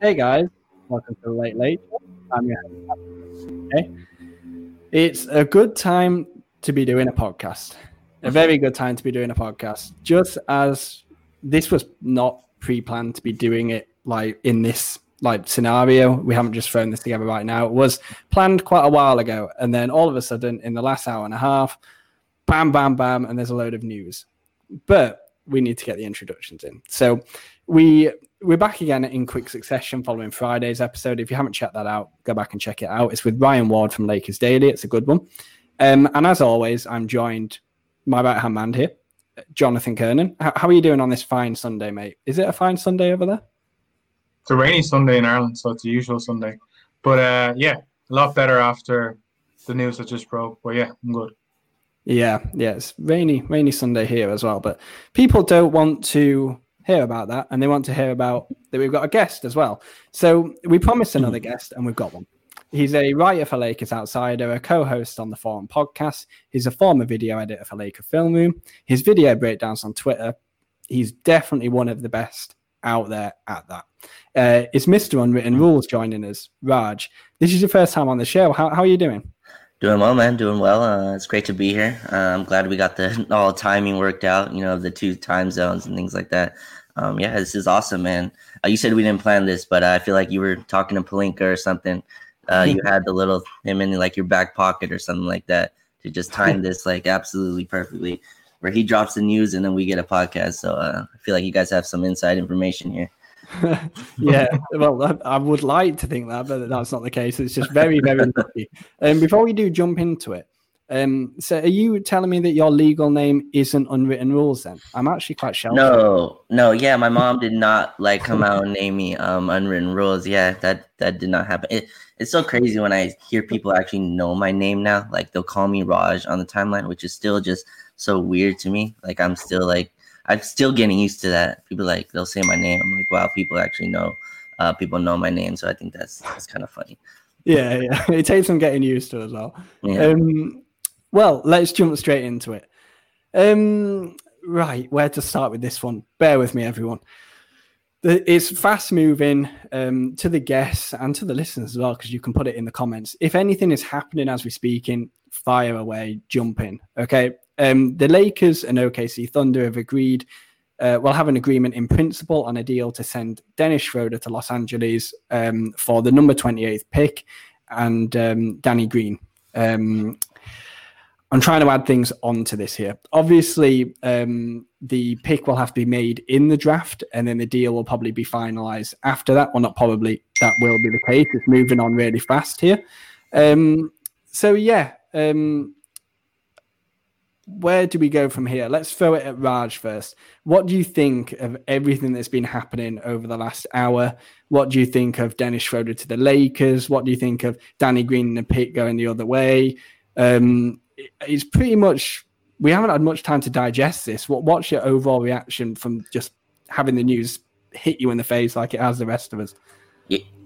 Hey guys, welcome to Late Late. I'm your host. Okay. It's a good time to be doing a podcast. A very good time to be doing a podcast. Just as this was not pre-planned to be doing it like in this like scenario. We haven't just thrown this together right now. It was planned quite a while ago, and then all of a sudden, in the last hour and a half, bam, bam, bam, and there's a load of news. But we need to get the introductions in. So we we're back again in quick succession following Friday's episode. If you haven't checked that out, go back and check it out. It's with Ryan Ward from Lakers Daily. It's a good one. Um, and as always, I'm joined my right hand man here, Jonathan Kiernan. How, how are you doing on this fine Sunday, mate? Is it a fine Sunday over there? It's a rainy Sunday in Ireland, so it's the usual Sunday. But uh, yeah, a lot better after the news that just broke. But yeah, I'm good. Yeah, yeah, it's rainy, rainy Sunday here as well. But people don't want to hear about that, and they want to hear about that we've got a guest as well. So we promised another guest, and we've got one. He's a writer for Lakers Outsider, a co-host on the Forum podcast. He's a former video editor for Laker Film Room. His video breakdowns on Twitter. He's definitely one of the best out there at that. Uh, it's Mr. Unwritten Rules joining us. Raj, this is your first time on the show. How, how are you doing? Doing well, man. Doing well. Uh, it's great to be here. Uh, I'm glad we got the all timing worked out. You know, the two time zones and things like that. Um, yeah, this is awesome, man. Uh, you said we didn't plan this, but I feel like you were talking to Pelinka or something. Uh, you had the little him in like your back pocket or something like that to just time this like absolutely perfectly, where he drops the news and then we get a podcast. So uh, I feel like you guys have some inside information here. yeah, well, I would like to think that, but that's not the case. It's just very, very lucky. And um, before we do jump into it, um, so are you telling me that your legal name isn't unwritten rules? Then I'm actually quite shocked. No, no, yeah, my mom did not like come out and name me um unwritten rules. Yeah, that that did not happen. It, it's so crazy when I hear people actually know my name now. Like they'll call me Raj on the timeline, which is still just so weird to me. Like I'm still like I'm still getting used to that. People like they'll say my name. I'm like, wow, people actually know. Uh, people know my name, so I think that's that's kind of funny. Yeah, yeah, it takes some getting used to as well. Yeah. Um, well, let's jump straight into it. Um, right, where to start with this one? Bear with me, everyone. It's fast moving um, to the guests and to the listeners as well, because you can put it in the comments. If anything is happening as we're speaking, fire away, jump in. Okay. Um, the Lakers and OKC Thunder have agreed, uh, will have an agreement in principle on a deal to send Dennis Schroeder to Los Angeles um, for the number 28th pick and um, Danny Green. Um, I'm trying to add things onto this here. Obviously, um, the pick will have to be made in the draft, and then the deal will probably be finalized after that. Well, not probably, that will be the case. It's moving on really fast here. Um, so, yeah, um, where do we go from here? Let's throw it at Raj first. What do you think of everything that's been happening over the last hour? What do you think of Dennis Schroeder to the Lakers? What do you think of Danny Green and the pick going the other way? Um, it's pretty much we haven't had much time to digest this. What what's your overall reaction from just having the news hit you in the face like it has the rest of us?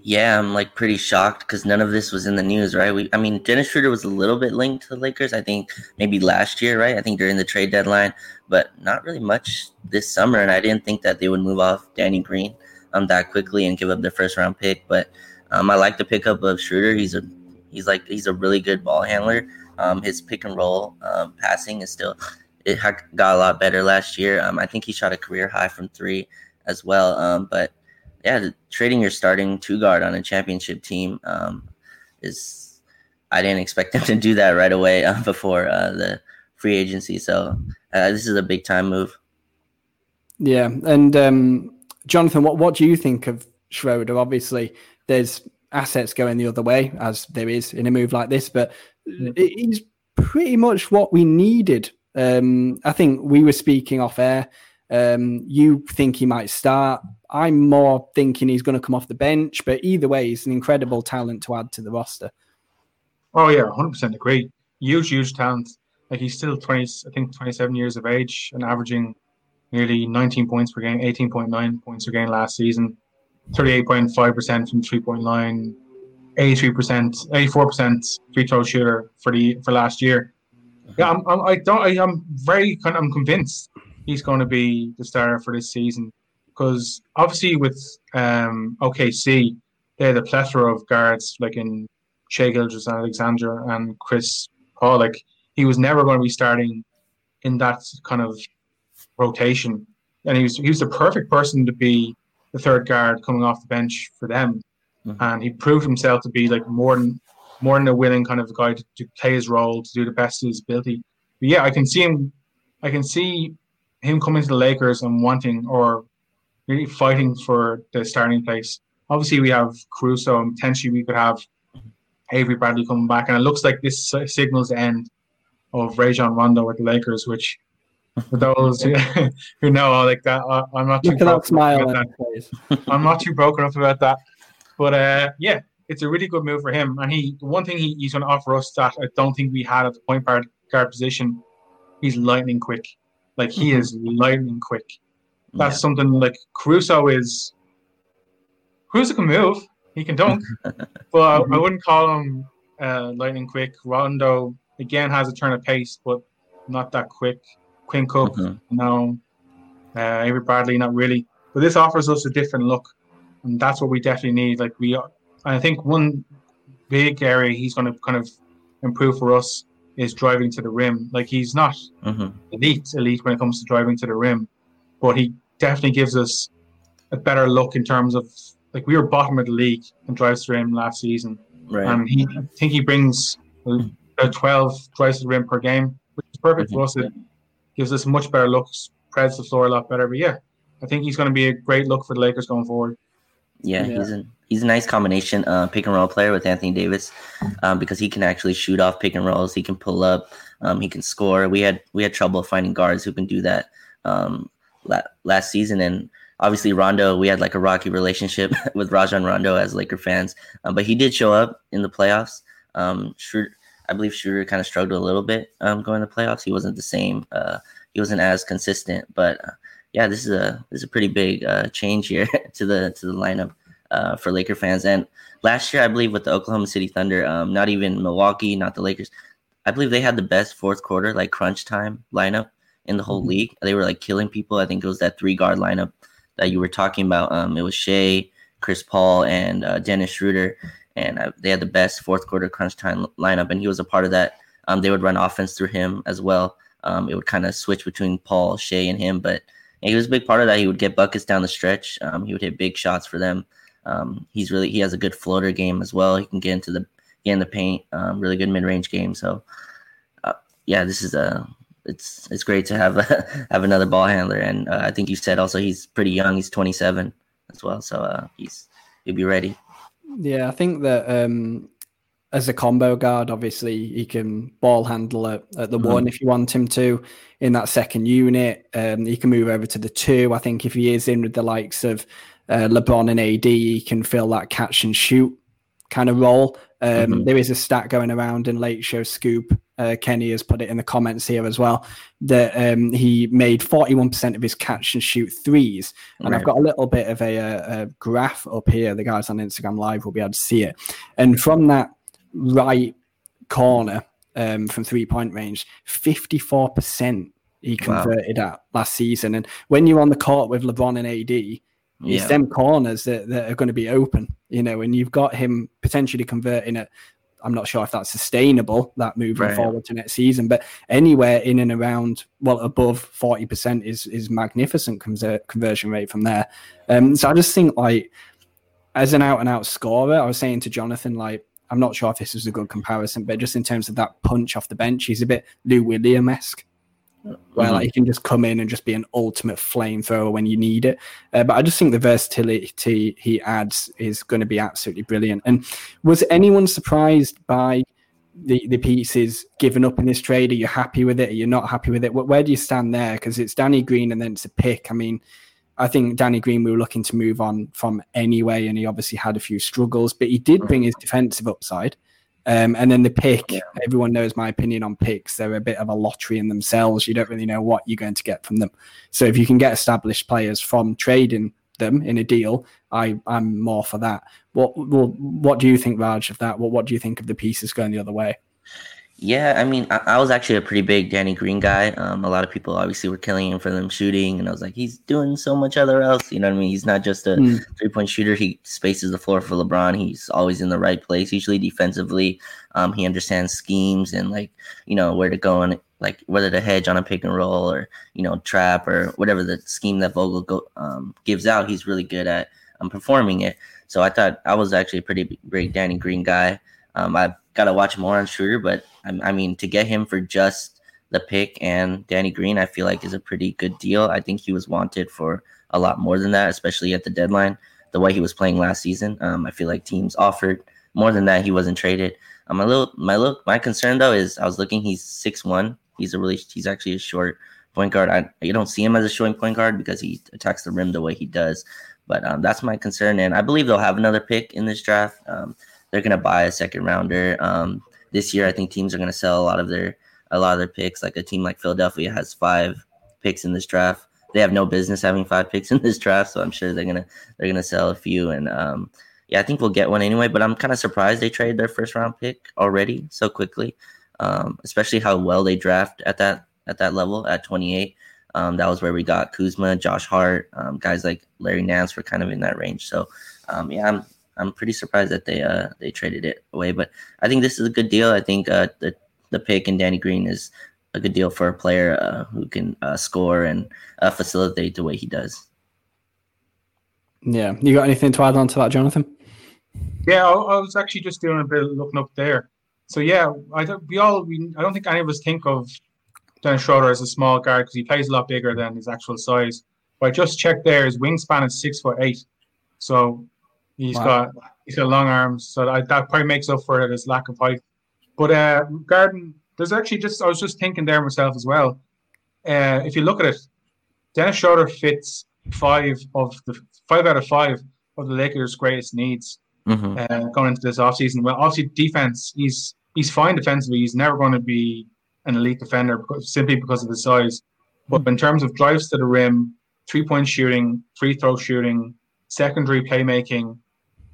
Yeah, I'm like pretty shocked because none of this was in the news, right? We, I mean, Dennis Schroeder was a little bit linked to the Lakers. I think maybe last year, right? I think during the trade deadline, but not really much this summer. And I didn't think that they would move off Danny Green um that quickly and give up their first round pick. But um, I like the pickup of Schroeder. He's a he's like he's a really good ball handler. Um, his pick and roll um, passing is still it got a lot better last year. Um, I think he shot a career high from three as well. Um, but yeah, trading your starting two guard on a championship team um, is I didn't expect them to do that right away uh, before uh, the free agency. So uh, this is a big time move. Yeah, and um, Jonathan, what what do you think of Schroeder? Obviously, there's assets going the other way as there is in a move like this, but mm. he's pretty much what we needed. Um, I think we were speaking off air. Um, you think he might start. I'm more thinking he's going to come off the bench, but either way, he's an incredible talent to add to the roster. Oh yeah, 100% agree. Huge, huge talent. Like he's still 20, I think 27 years of age and averaging nearly 19 points per game, 18.9 points per game last season, 38.5% from three point line, 83%, 84% free throw shooter for the for last year. Uh-huh. Yeah, I'm, I'm I don't I, am very kind. I'm convinced he's going to be the starter for this season. Because obviously with um, OKC, they had a plethora of guards like in Shai Gilgeous-Alexander and Chris Paul. Like he was never going to be starting in that kind of rotation, and he was he was the perfect person to be the third guard coming off the bench for them, mm-hmm. and he proved himself to be like more than more than a willing kind of guy to, to play his role to do the best of his ability. But yeah, I can see him. I can see him coming to the Lakers and wanting or really fighting for the starting place. Obviously, we have Caruso, and potentially we could have Avery Bradley coming back, and it looks like this signals the end of Rajon Rondo with the Lakers, which for those who know, like that, I'm not too broken smile about that. I'm not too broken up about that. But uh, yeah, it's a really good move for him. And he, one thing he, he's going to offer us that I don't think we had at the point guard, guard position, he's lightning quick. Like he mm-hmm. is lightning quick. That's yeah. something like Caruso is. Caruso can move. He can dunk, but mm-hmm. I wouldn't call him uh, lightning quick. Rondo again has a turn of pace, but not that quick. Quinn Cook, mm-hmm. no. Uh, Avery Bradley, not really. But this offers us a different look, and that's what we definitely need. Like we, are, I think one big area he's going to kind of improve for us is driving to the rim. Like he's not mm-hmm. elite, elite when it comes to driving to the rim, but he definitely gives us a better look in terms of like we were bottom of the league in drives to the rim last season, right. and he I think he brings uh, 12 drives to the rim per game, which is perfect mm-hmm. for us. It gives us much better looks, spreads the floor a lot better. But yeah, I think he's going to be a great look for the Lakers going forward. Yeah, yeah. he's a he's a nice combination uh, pick and roll player with Anthony Davis um, because he can actually shoot off pick and rolls. He can pull up. Um, he can score. We had we had trouble finding guards who can do that um, la- last season, and obviously Rondo. We had like a rocky relationship with Rajon Rondo as Laker fans, um, but he did show up in the playoffs. Um, I believe Schroeder kind of struggled a little bit um, going to playoffs. He wasn't the same. Uh, he wasn't as consistent, but. Uh, yeah, this is a this is a pretty big uh, change here to the to the lineup uh, for Laker fans. And last year, I believe with the Oklahoma City Thunder, um, not even Milwaukee, not the Lakers, I believe they had the best fourth quarter like crunch time lineup in the whole mm-hmm. league. They were like killing people. I think it was that three guard lineup that you were talking about. Um, it was Shai, Chris Paul, and uh, Dennis Schroeder, and uh, they had the best fourth quarter crunch time lineup, and he was a part of that. Um, they would run offense through him as well. Um, it would kind of switch between Paul, Shai, and him, but he was a big part of that. He would get buckets down the stretch. Um, he would hit big shots for them. Um, he's really he has a good floater game as well. He can get into the get in the paint. Um, really good mid range game. So uh, yeah, this is a it's it's great to have a, have another ball handler. And uh, I think you said also he's pretty young. He's 27 as well. So uh, he's he'll be ready. Yeah, I think that um, as a combo guard, obviously he can ball handle at, at the mm-hmm. one if you want him to. In that second unit, um, he can move over to the two. I think if he is in with the likes of uh, LeBron and AD, he can fill that catch and shoot kind of role. Um, mm-hmm. there is a stat going around in Late Show Scoop. Uh, Kenny has put it in the comments here as well that um, he made 41% of his catch and shoot threes. And right. I've got a little bit of a, a, a, graph up here. The guys on Instagram Live will be able to see it. And from that right corner um, from three point range, 54% he converted wow. at last season. And when you're on the court with LeBron and AD, it's yeah. them corners that, that are going to be open, you know, and you've got him potentially converting it. I'm not sure if that's sustainable, that moving right. forward to next season, but anywhere in and around, well, above 40% is is magnificent conversion rate from there. Um, so I just think, like, as an out and out scorer, I was saying to Jonathan, like, I'm not sure if this is a good comparison, but just in terms of that punch off the bench, he's a bit Lou William esque. Where mm-hmm. like he can just come in and just be an ultimate flamethrower when you need it. Uh, but I just think the versatility he adds is going to be absolutely brilliant. And was anyone surprised by the, the pieces given up in this trade? Are you happy with it? Are you not happy with it? Where, where do you stand there? Because it's Danny Green and then it's a pick. I mean, I think Danny Green we were looking to move on from anyway, and he obviously had a few struggles, but he did bring his defensive upside. Um, and then the pick, yeah. everyone knows my opinion on picks. They're a bit of a lottery in themselves. You don't really know what you're going to get from them. So if you can get established players from trading them in a deal, I, I'm more for that. What, what what do you think, Raj, of that? What what do you think of the pieces going the other way? Yeah, I mean, I, I, was actually a pretty big Danny Green guy. Um, a lot of people obviously were killing him for them shooting, and I was like, he's doing so much other else. You know what I mean? He's not just a mm. three point shooter. He spaces the floor for LeBron. He's always in the right place, usually defensively. Um, he understands schemes and like you know where to go and like whether to hedge on a pick and roll or you know trap or whatever the scheme that Vogel go, um, gives out. He's really good at um, performing it. So I thought I was actually a pretty great Danny Green guy. Um, I've got to watch more on Schroeder, but I, I mean, to get him for just the pick and Danny Green, I feel like is a pretty good deal. I think he was wanted for a lot more than that, especially at the deadline. The way he was playing last season, um, I feel like teams offered more than that. He wasn't traded. Um, my little, my look, my concern though is I was looking. He's six one. He's a really, he's actually a short point guard. I you don't see him as a showing point guard because he attacks the rim the way he does. But um, that's my concern, and I believe they'll have another pick in this draft. Um, they're to buy a second rounder. Um, this year, I think teams are going to sell a lot of their a lot of their picks. Like a team like Philadelphia has five picks in this draft. They have no business having five picks in this draft, so I'm sure they're gonna they're gonna sell a few. And um, yeah, I think we'll get one anyway. But I'm kind of surprised they traded their first round pick already so quickly, um, especially how well they draft at that at that level at 28. Um, that was where we got Kuzma, Josh Hart, um, guys like Larry Nance were kind of in that range. So um, yeah, I'm I'm pretty surprised that they uh they traded it away. But I think this is a good deal. I think uh the the pick and Danny Green is a good deal for a player uh, who can uh, score and uh, facilitate the way he does. Yeah, you got anything to add on to that, Jonathan? Yeah, I, I was actually just doing a bit of looking up there. So yeah, I don't, we all we I don't think any of us think of Dennis Schroeder as a small guard because he plays a lot bigger than his actual size. But I just checked there, his wingspan is six foot eight. So He's wow. got he's got long arms, so that, that probably makes up for his lack of height. But uh, Garden, there's actually just I was just thinking there myself as well. Uh, if you look at it, Dennis Schroeder fits five of the five out of five of the Lakers' greatest needs mm-hmm. uh, going into this offseason. Well, obviously defense, he's he's fine defensively. He's never going to be an elite defender because, simply because of his size. But in terms of drives to the rim, three point shooting, free throw shooting, secondary playmaking,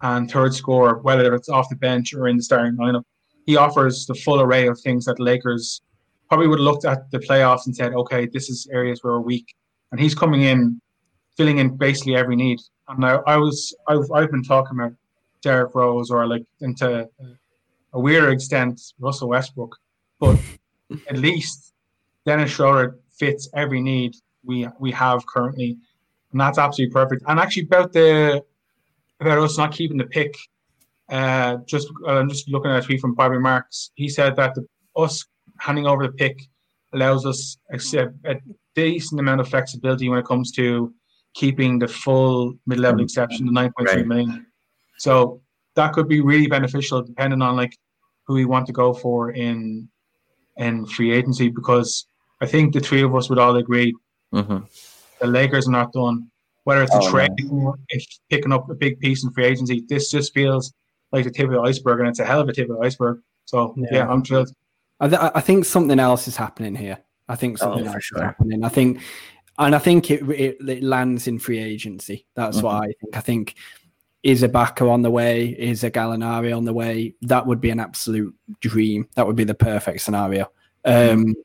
and third scorer, whether it's off the bench or in the starting lineup. He offers the full array of things that the Lakers probably would have looked at the playoffs and said, okay, this is areas where we're weak. And he's coming in, filling in basically every need. And I, I was, I've, I've been talking about Derrick Rose or like into a weirder extent, Russell Westbrook. But at least Dennis Schroeder fits every need we we have currently. And that's absolutely perfect. And actually about the about us not keeping the pick. Uh, just uh, I'm just looking at a tweet from Bobby Marks. He said that the, us handing over the pick allows us a, a decent amount of flexibility when it comes to keeping the full mid-level mm. exception, the 9.3 right. million. So that could be really beneficial depending on like who we want to go for in in free agency because I think the three of us would all agree mm-hmm. the Lakers are not done whether it's a oh, trade or picking up a big piece in free agency. This just feels like the tip of the iceberg, and it's a hell of a tip of the iceberg. So yeah, yeah I'm thrilled. I, th- I, think something else is happening here. I think oh, something oh, else sure. is happening. I think, and I think it it, it lands in free agency. That's mm-hmm. what I think. I think is Ibaka on the way? Is a Gallinari on the way? That would be an absolute dream. That would be the perfect scenario. Mm-hmm. Um,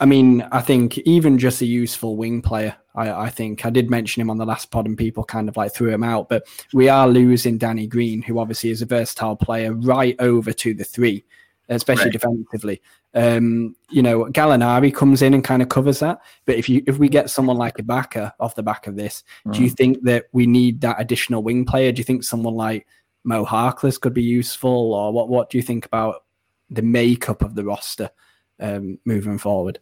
I mean, I think even just a useful wing player, I, I, think I did mention him on the last pod and people kind of like threw him out, but we are losing Danny Green, who obviously is a versatile player, right over to the three, especially right. defensively. Um, you know, Gallinari comes in and kind of covers that. But if you if we get someone like Ibaka off the back of this, mm. do you mm. think that we need that additional wing player? Do you think someone like Mo Harkless could be useful, or what? What do you think about the makeup of the roster? um, moving forward.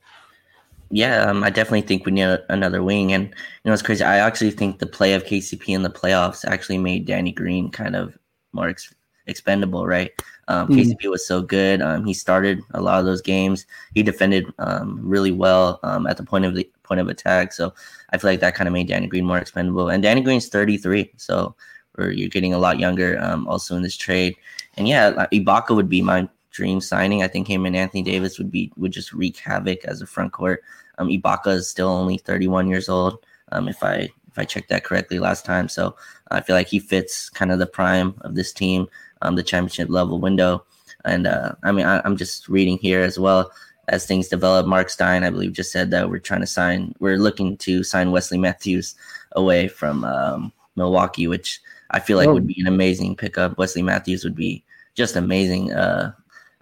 Yeah, um, I definitely think we need a, another wing, and you know it's crazy. I actually think the play of KCP in the playoffs actually made Danny Green kind of more ex- expendable, right? Um, mm. KCP was so good. Um, he started a lot of those games. He defended um, really well um, at the point of the point of attack. So I feel like that kind of made Danny Green more expendable. And Danny Green's 33, so you're getting a lot younger. Um, also in this trade, and yeah, Ibaka would be my dream signing. I think him and Anthony Davis would be would just wreak havoc as a front court. Um, Ibaka is still only 31 years old. Um, if I if I checked that correctly last time, so I feel like he fits kind of the prime of this team, um, the championship level window. And uh, I mean, I, I'm just reading here as well as things develop. Mark Stein, I believe, just said that we're trying to sign, we're looking to sign Wesley Matthews away from um, Milwaukee, which I feel like oh. would be an amazing pickup. Wesley Matthews would be just amazing. Uh,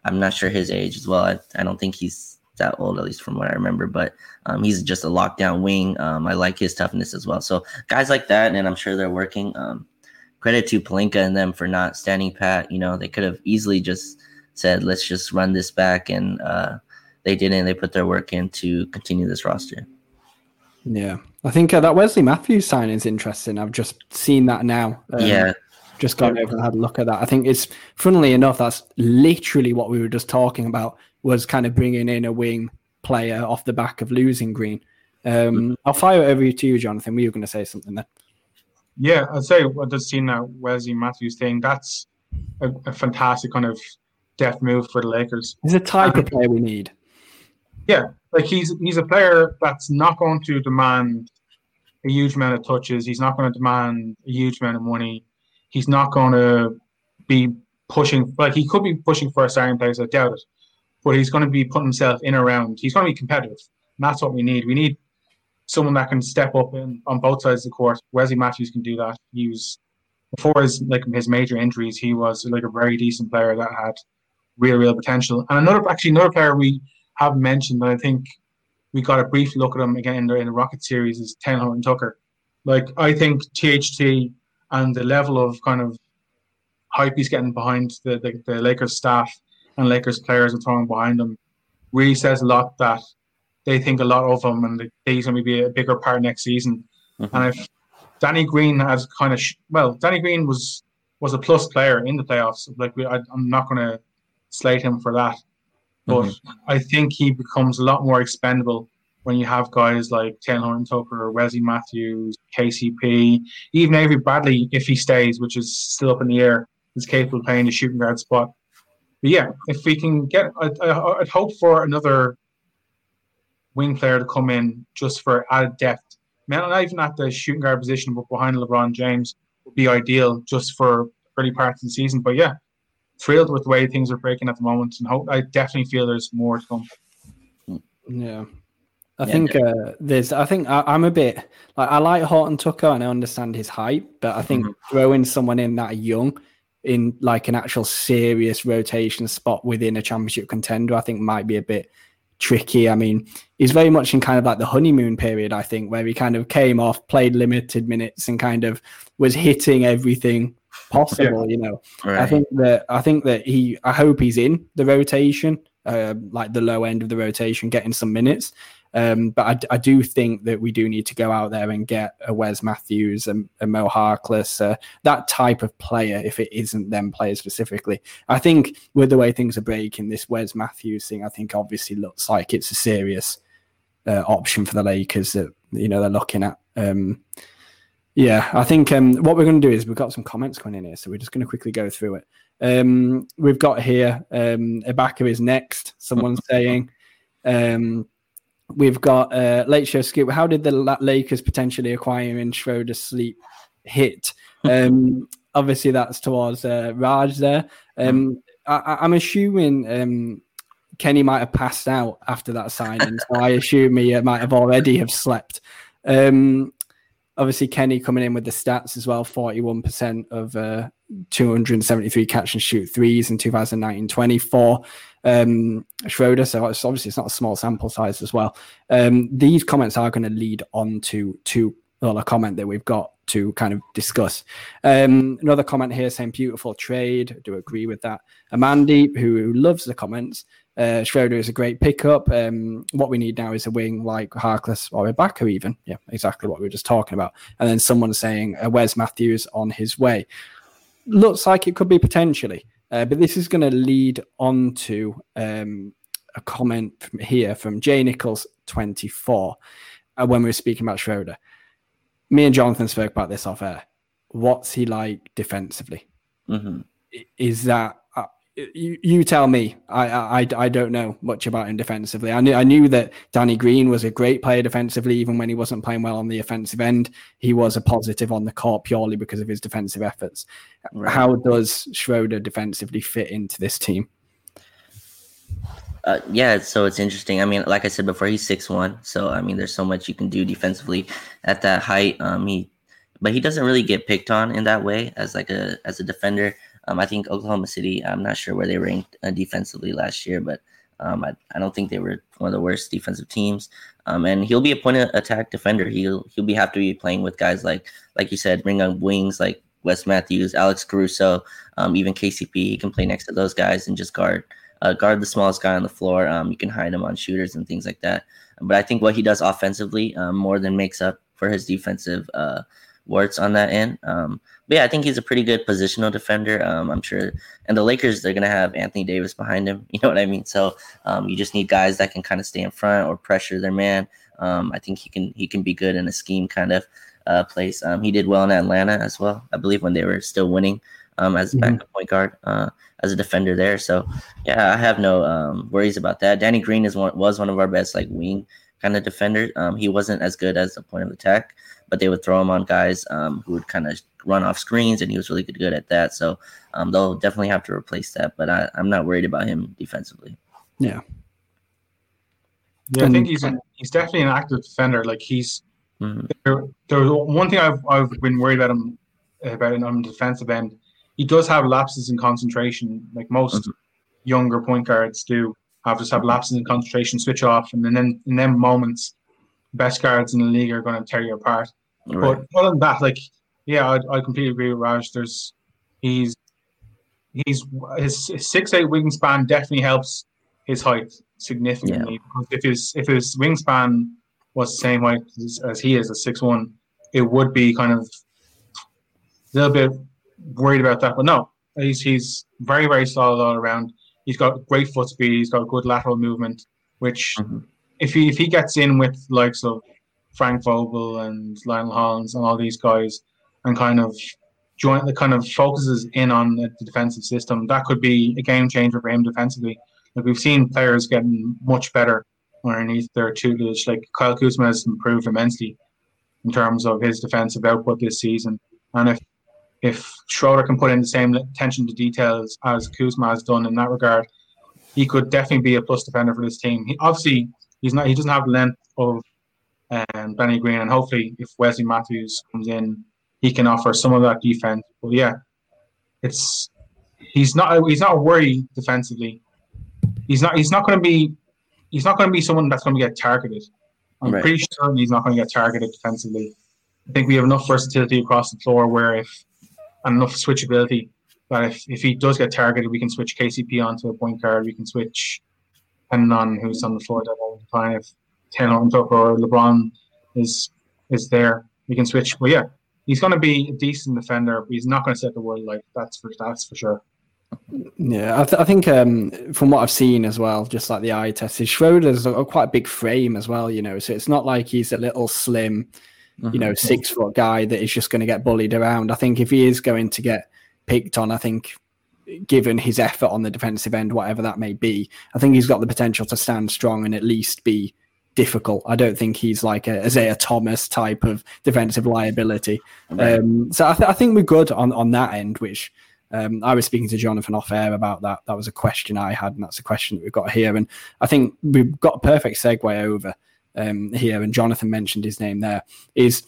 I'm not sure his age as well. I, I don't think he's that old, at least from what I remember, but um, he's just a lockdown wing. Um, I like his toughness as well. So guys like that, and I'm sure they're working. Um, credit to Pelinka and them for not standing pat. You know, they could have easily just said, let's just run this back. And uh, they didn't. They put their work in to continue this roster. Yeah. I think uh, that Wesley Matthews sign is interesting. I've just seen that now. Um, yeah. Just gone over and had a look at that. I think it's, funnily enough, that's literally what we were just talking about was kind of bringing in a wing player off the back of losing Green. Um. I'll fire it over to you, Jonathan. Were you going to say something there? Yeah, I'd say I just seen that Wesley Matthews thing. That's a, a fantastic kind of depth move for the Lakers. He's a type and, of player we need. Yeah, like he's he's a player that's not going to demand a huge amount of touches. He's not going to demand a huge amount of money. He's not going to be pushing like he could be pushing for a starting place. I doubt it, but he's going to be putting himself in around. He's going to be competitive. And that's what we need. We need someone that can step up in, on both sides of the court. Wesley Matthews can do that. He was before his like his major injuries, he was like a very decent player that had real, real potential. And another actually another player we have mentioned, and I think we got a brief look at him again in the, in the Rocket series is Talen Horton-Tucker. Like I think THT and the level of kind of hype he's getting behind the, the, the Lakers staff and Lakers players are throwing behind him really says a lot that they think a lot of him and that he's going to be a bigger part next season. Mm-hmm. And if Danny Green has kind of sh- well, Danny Green was was a plus player in the playoffs. Like we, I, am not going to slate him for that, but mm-hmm. I think he becomes a lot more expendable when you have guys like Talen Horton-Tucker, Wesley Matthews, KCP, even Avery Bradley, if he stays, which is still up in the air, is capable of playing the shooting guard spot. But yeah, if we can get, I, I, I'd hope for another wing player to come in just for added depth. Not even at the shooting guard position, but behind LeBron James would be ideal just for early parts of the season. But yeah, thrilled with the way things are breaking at the moment, and hope I definitely feel there's more to come. Yeah. I yeah, think uh, there's. I think I, am a bit like I like Horton-Tucker and I understand his hype, but I think mm-hmm. throwing someone in that young in like an actual serious rotation spot within a championship contender, I think might be a bit tricky. I mean, he's very much in kind of like the honeymoon period, I think, where he kind of came off, played limited minutes, and kind of was hitting everything possible. Yeah. You know, right. I think that I think that he. I hope he's in the rotation, uh, like the low end of the rotation, getting some minutes. Um, but I, I, do think that we do need to go out there and get a Wes Matthews and a Mo Harkless, uh, that type of player, if it isn't them players specifically. I think with the way things are breaking, this Wes Matthews thing, I think obviously looks like it's a serious uh, option for the Lakers that, you know, they're looking at. Um, yeah, I think um, what we're going to do is we've got some comments coming in here, so we're just going to quickly go through it. Um, we've got here um, Ibaka is next. Someone's saying, um, We've got uh, late show scoop. How did the Lakers potentially acquiring Schroeder sleep hit? Um, obviously, that's towards uh, Raj there. Um, I, am assuming um, Kenny might have passed out after that signing, so I assume he uh, might have already have slept. Um, obviously, Kenny coming in with the stats as well 41% of uh, 273 catch and shoot threes in 2019 24 um, Schroeder. So obviously it's not a small sample size as well. Um, these comments are going to lead on to to well, a comment that we've got to kind of discuss. Um, another comment here saying beautiful trade. I do agree with that. Amandi, who loves the comments. Uh, Schroeder is a great pickup. Um, what we need now is a wing like Harkless or Ibaka, even. Yeah, exactly what we were just talking about. And then someone saying, uh, "Wes Matthews on his way?" Looks like it could be potentially. Uh, but this is going to lead on to um, a comment from here from Jay Nichols 24 uh, when we were speaking about Schroeder. Me and Jonathan spoke about this off air. What's he like defensively? Mm-hmm. Is that you, you tell me. I, I I don't know much about him defensively. I knew I knew that Danny Green was a great player defensively, even when he wasn't playing well on the offensive end. He was a positive on the court purely because of his defensive efforts. Right. How does Schroeder defensively fit into this team? Uh, yeah, so it's interesting. I mean, like I said before, he's six one, so I mean, there's so much you can do defensively at that height. Um, he, but he doesn't really get picked on in that way as like a as a defender. Um, I think Oklahoma City. I'm not sure where they ranked uh, defensively last year, but um, I, I don't think they were one of the worst defensive teams. Um, and he'll be a point of attack defender. He'll he'll be have to be playing with guys like like you said, bring on wings like Wes Matthews, Alex Caruso, um, even KCP. He can play next to those guys and just guard uh, guard the smallest guy on the floor. Um, you can hide him on shooters and things like that. But I think what he does offensively um, more than makes up for his defensive uh, warts on that end. Um, but yeah, I think he's a pretty good positional defender. Um, I'm sure, and the Lakers they're gonna have Anthony Davis behind him. You know what I mean? So um, you just need guys that can kind of stay in front or pressure their man. Um, I think he can he can be good in a scheme kind of uh, place. Um, he did well in Atlanta as well, I believe, when they were still winning um, as a mm-hmm. backup point guard, uh, as a defender there. So yeah, I have no um, worries about that. Danny Green is one was one of our best like wing kind of defenders. Um, he wasn't as good as the point of attack, but they would throw him on guys um, who would kind of run off screens, and he was really good, good at that. So um, they'll definitely have to replace that. But I, I'm not worried about him defensively. Yeah. Yeah, I think he's he's definitely an active defender. Like he's mm-hmm. there, there. One thing I've I've been worried about him about him on the defensive end he does have lapses in concentration, like most mm-hmm. younger point guards do. Have just have lapses in concentration, switch off, and then in them moments, best guards in the league are going to tear you apart. Right. But other than that, like yeah, I, I completely agree with Raj. There's he's he's his, six eight wingspan definitely helps his height significantly. Yeah. If his if his wingspan was the same height as, as he is at six one, it would be kind of a little bit worried about that. But no, he's he's very very solid all around. He's got great foot speed. He's got good lateral movement, which mm-hmm. if he if he gets in with likes of Frank Vogel and Lionel Hollins and all these guys, and kind of jointly kind of focuses in on the defensive system, that could be a game changer for him defensively. Like we've seen players getting much better underneath their tutelage. Like Kyle Kuzma has improved immensely in terms of his defensive output this season. And if if Schroeder can put in the same attention to details as Kuzma has done in that regard, he could definitely be a plus defender for this team. He, obviously, he's not. He doesn't have the length of um, Benny Green, and hopefully, if Wesley Matthews comes in, he can offer some of that defense. But yeah, it's he's not. He's not a worry defensively. He's not. He's not going to be. He's not going to be someone that's going to get targeted. I'm right. pretty sure he's not going to get targeted defensively. I think we have enough versatility across the floor where if and enough switchability that if, if he does get targeted, we can switch KCP onto a point guard. We can switch depending on who's on the floor at that moment time. If Taylor Tucker or LeBron is is there, we can switch. But yeah, he's going to be a decent defender. But he's not going to set the world like that's for that's for sure. Yeah, I, th- I think um, from what I've seen as well, just like the eye test, is Schroeder's a, a quite a big frame as well. You know, so it's not like he's a little slim you know, mm-hmm. six foot guy that is just going to get bullied around. I think if he is going to get picked on, I think given his effort on the defensive end, whatever that may be, I think he's got the potential to stand strong and at least be difficult. I don't think he's like a Isaiah Thomas type of defensive liability. Right. Um, so I, th- I, think we're good on, on that end, which um, I was speaking to Jonathan off air about that. That was a question I had, and that's a question that we've got here. And I think we've got a perfect segue over um, here, and Jonathan mentioned his name there, is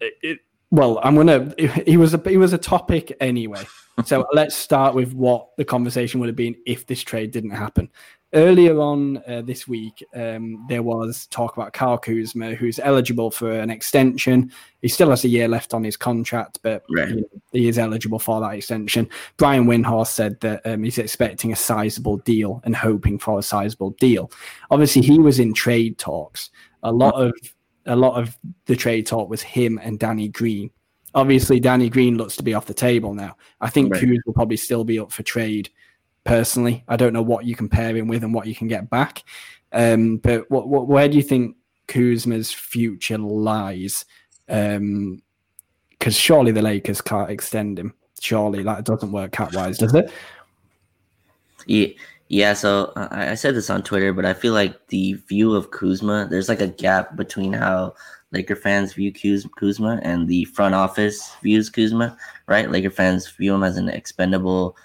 it, well, I'm gonna. He was a he was a topic anyway. so let's start with what the conversation would have been if this trade didn't happen. Earlier on uh, this week, um, there was talk about Kyle Kuzma, who's eligible for an extension. He still has a year left on his contract, but right. you know, he is eligible for that extension. Brian Windhorst said that um, he's expecting a sizable deal and hoping for a sizable deal. Obviously, he was in trade talks. A lot of a lot of the trade talk was him and Danny Green. Obviously, Danny Green looks to be off the table now. I think right. Kuz will probably still be up for trade personally. I don't know what you compare him with and what you can get back. Um, but what, what, where do you think Kuzma's future lies? Because um, surely the Lakers can't extend him. Surely that doesn't work cap wise, does it? Yeah, yeah. So I, I said this on Twitter, but I feel like the view of Kuzma, there's like a gap between how Laker fans view Kuzma and the front office views Kuzma, right? Laker fans view him as an expendable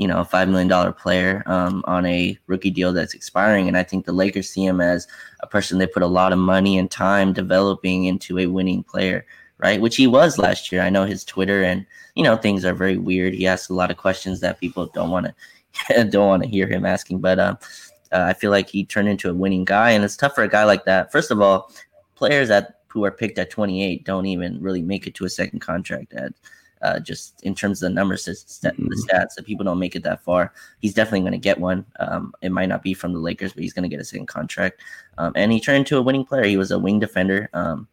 you know, a five million dollar player um, on a rookie deal that's expiring. And I think the Lakers see him as a person they put a lot of money and time developing into a winning player, right? Which he was last year. I know his Twitter and you know things are very weird. He asks a lot of questions that people don't want to don't want to hear him asking. But uh, uh, I feel like he turned into a winning guy, and it's tough for a guy like that. First of all, players that who are picked at 28 don't even really make it to a second contract at uh, just in terms of the numbers, the, mm-hmm. stats that people don't make it that far. He's definitely going to get one. Um, it might not be from the Lakers, but he's going to get a second contract. Um, and he turned into a winning player. He was a wing defender. Um,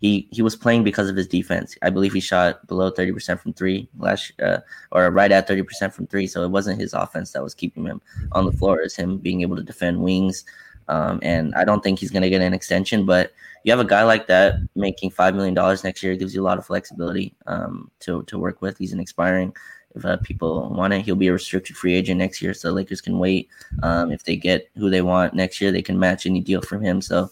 he he was playing because of his defense. I believe he shot below 30% from three last uh, or right at 30% from three. So it wasn't his offense that was keeping him on the floor. It's him being able to defend wings. Um, and I don't think he's going to get an extension, but you have a guy like that making five million dollars next year It gives you a lot of flexibility um, to to work with. He's an expiring. If uh, people want it, he'll be a restricted free agent next year, so Lakers can wait. Um, if they get who they want next year, they can match any deal from him. So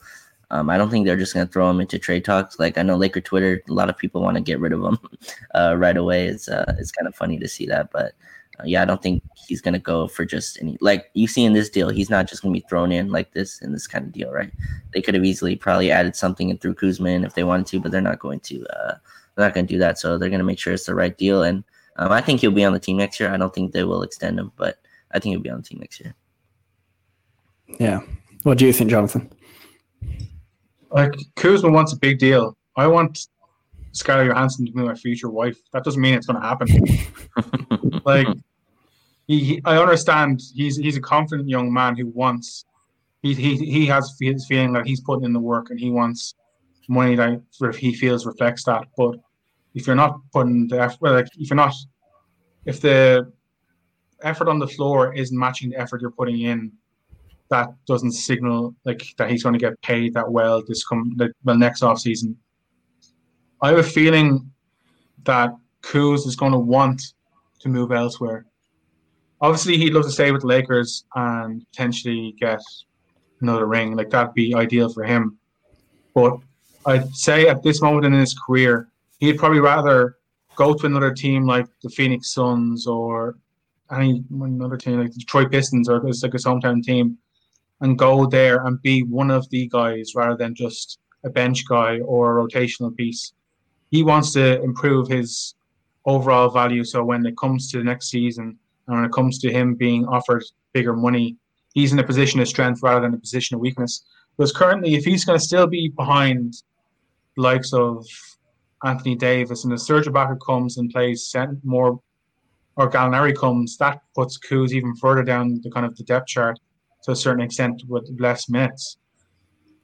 um, I don't think they're just going to throw him into trade talks. Like I know Laker Twitter, a lot of people want to get rid of him uh, right away. It's uh, it's kind of funny to see that, but yeah, I don't think he's gonna go for just any like you see in this deal. He's not just gonna be thrown in like this in this kind of deal, right? They could have easily probably added something and threw Kuzma in if they wanted to, but they're not going to. Uh, they're not gonna do that. So they're gonna make sure it's the right deal. And um, I think he'll be on the team next year. I don't think they will extend him, but I think he'll be on the team next year. Yeah. What do you think, Jonathan? Like Kuzma wants a big deal. I want Scarlett Johansson to be my future wife. That doesn't mean it's going to happen. like he, he, I understand he's he's a confident young man who wants he he he has his feeling that he's putting in the work and he wants money that he feels reflects that. But if you're not putting the effort, like if you're not, if the effort on the floor isn't matching the effort you're putting in, that doesn't signal like that he's going to get paid that well this come the well next off season. I have a feeling that Kuz is going to want to move elsewhere obviously he'd love to stay with the Lakers and potentially get another ring. Like that'd be ideal for him. But I'd say at this moment in his career, he'd probably rather go to another team like the Phoenix Suns or any another team like the Detroit Pistons or it's like his hometown team and go there and be one of the guys rather than just a bench guy or a rotational piece. He wants to improve his overall value so when it comes to the next season and when it comes to him being offered bigger money, he's in a position of strength rather than a position of weakness. Because currently, if he's going to still be behind likes of Anthony Davis and the Serge Ibaka comes and plays more, or Gallinari comes, that puts Kuz even further down the kind of the depth chart to a certain extent with less minutes.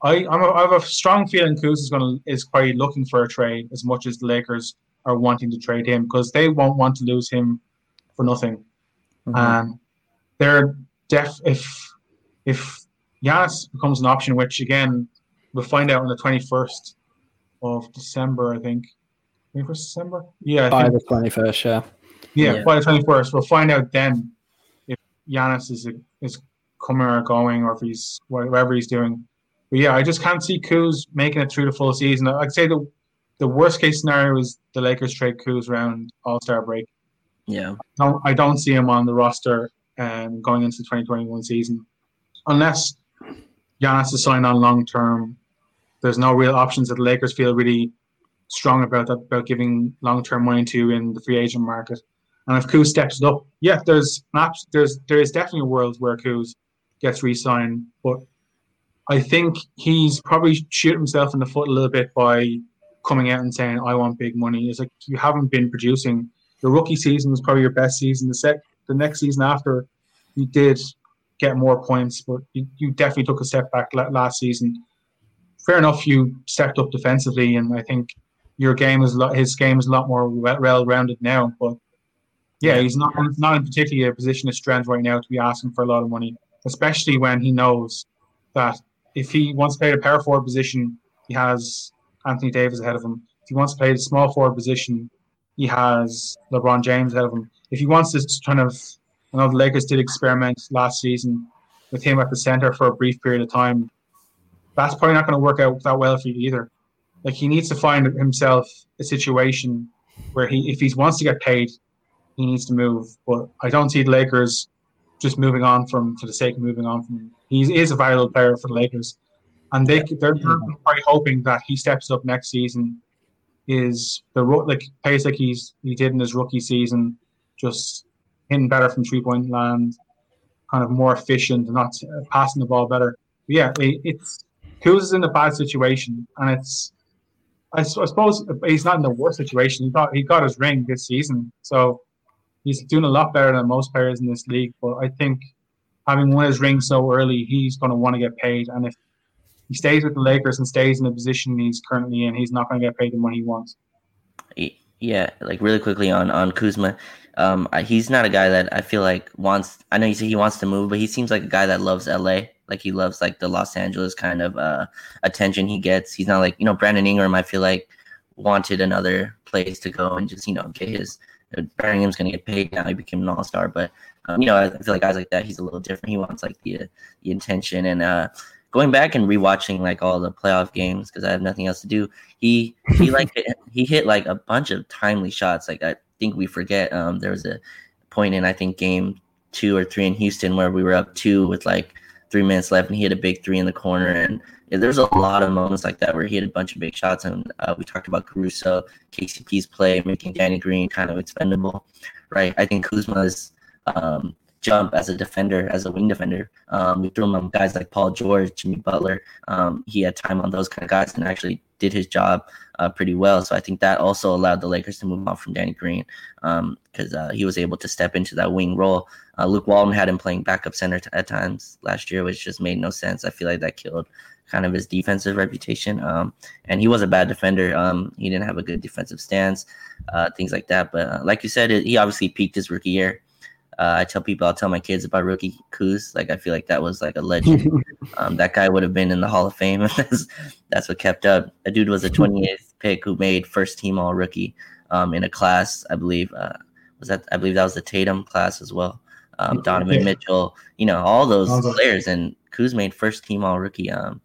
I, I'm a, I have a strong feeling Kuz is going to is probably looking for a trade as much as the Lakers are wanting to trade him because they won't want to lose him for nothing. Mm-hmm. Um, they're def if if Giannis becomes an option, which again we'll find out on the twenty first of December, I think. Twenty first December? Yeah. I by the twenty first, yeah. yeah. Yeah, by the twenty first. We'll find out then if Giannis is is coming or going or if he's whatever he's doing. But yeah, I just can't see Kuz making it through the full season. I'd say the the worst case scenario is the Lakers trade Kuz around All Star break. Yeah. No, I don't see him on the roster um, going into the 2021 season unless Giannis is signed on long term. There's no real options that the Lakers feel really strong about that about giving long term money to in the free agent market. And if Kuz steps it up, yeah, there's maps. There's there is definitely a world where Kuz gets re-signed, but I think he's probably shooting himself in the foot a little bit by coming out and saying, "I want big money." It's like you haven't been producing the rookie season was probably your best season. The sec, the next season after, you did get more points, but you, you definitely took a step back last season. Fair enough, you stepped up defensively, and I think your game is lot, his game is a lot more well rounded now. But yeah, he's not not in particularly a position of strength right now to be asking for a lot of money, especially when he knows that if he wants to play the power forward position, he has Anthony Davis ahead of him. If he wants to play the small forward position, he has LeBron James ahead of him. If he wants to kind of, I know the Lakers did experiment last season with him at the center for a brief period of time. That's probably not going to work out that well for you either. Like he needs to find himself a situation where he, if he wants to get paid, he needs to move. But I don't see the Lakers just moving on from for the sake of moving on from. He is a valuable player for the Lakers, and they they're probably hoping that he steps up next season. Is the like plays like he's he did in his rookie season, just hitting better from three point land, kind of more efficient, and not uh, passing the ball better. But yeah, it, it's Kuz is in a bad situation, and it's I, I, suppose uh, he's not in the worst situation. He got he got his ring this season, so he's doing a lot better than most players in this league. But I think having won his ring so early, he's going to want to get paid. And if he stays with the Lakers and stays in the position he's currently in, he's not going to get paid the money he wants. Yeah, like really quickly on on Kuzma, um, he's not a guy that I feel like wants. I know you say he wants to move, but he seems like a guy that loves LA. Like he loves like the Los Angeles kind of uh, attention he gets. He's not like you know Brandon Ingram. I feel like wanted another place to go and just you know get his Birmingham's going to get paid now. He became an all star, but um, you know, I feel like guys like that, he's a little different. He wants like the the intention and uh, going back and rewatching like all the playoff games because I have nothing else to do. He he like he hit like a bunch of timely shots. Like I think we forget um, there was a point in I think game two or three in Houston where we were up two with like three minutes left and he hit a big three in the corner and yeah, there's a lot of moments like that where he had a bunch of big shots, and uh, we talked about Caruso, KCP's play, making Danny Green kind of expendable, right? I think Kuzma's um, jump as a defender, as a wing defender. Um, we threw him on guys like Paul George, Jimmy Butler. Um, he had time on those kind of guys and actually did his job uh, pretty well. So I think that also allowed the Lakers to move on from Danny Green because um, uh, he was able to step into that wing role. Uh, Luke Walton had him playing backup center t- at times last year, which just made no sense. I feel like that killed kind of his defensive reputation. Um, and he was a bad defender. Um, he didn't have a good defensive stance, uh, things like that. But uh, like you said, it, he obviously peaked his rookie year. Uh, I tell people, I'll tell my kids about rookie Kuz. Like I feel like that was like a legend. um, that guy would have been in the Hall of Fame. that's, that's what kept up. A dude was a 28th pick who made first team All Rookie um, in a class. I believe uh, was that. I believe that was the Tatum class as well. Um, Donovan yeah. Mitchell, you know, all those players, and Kuz made first team All Rookie. Um,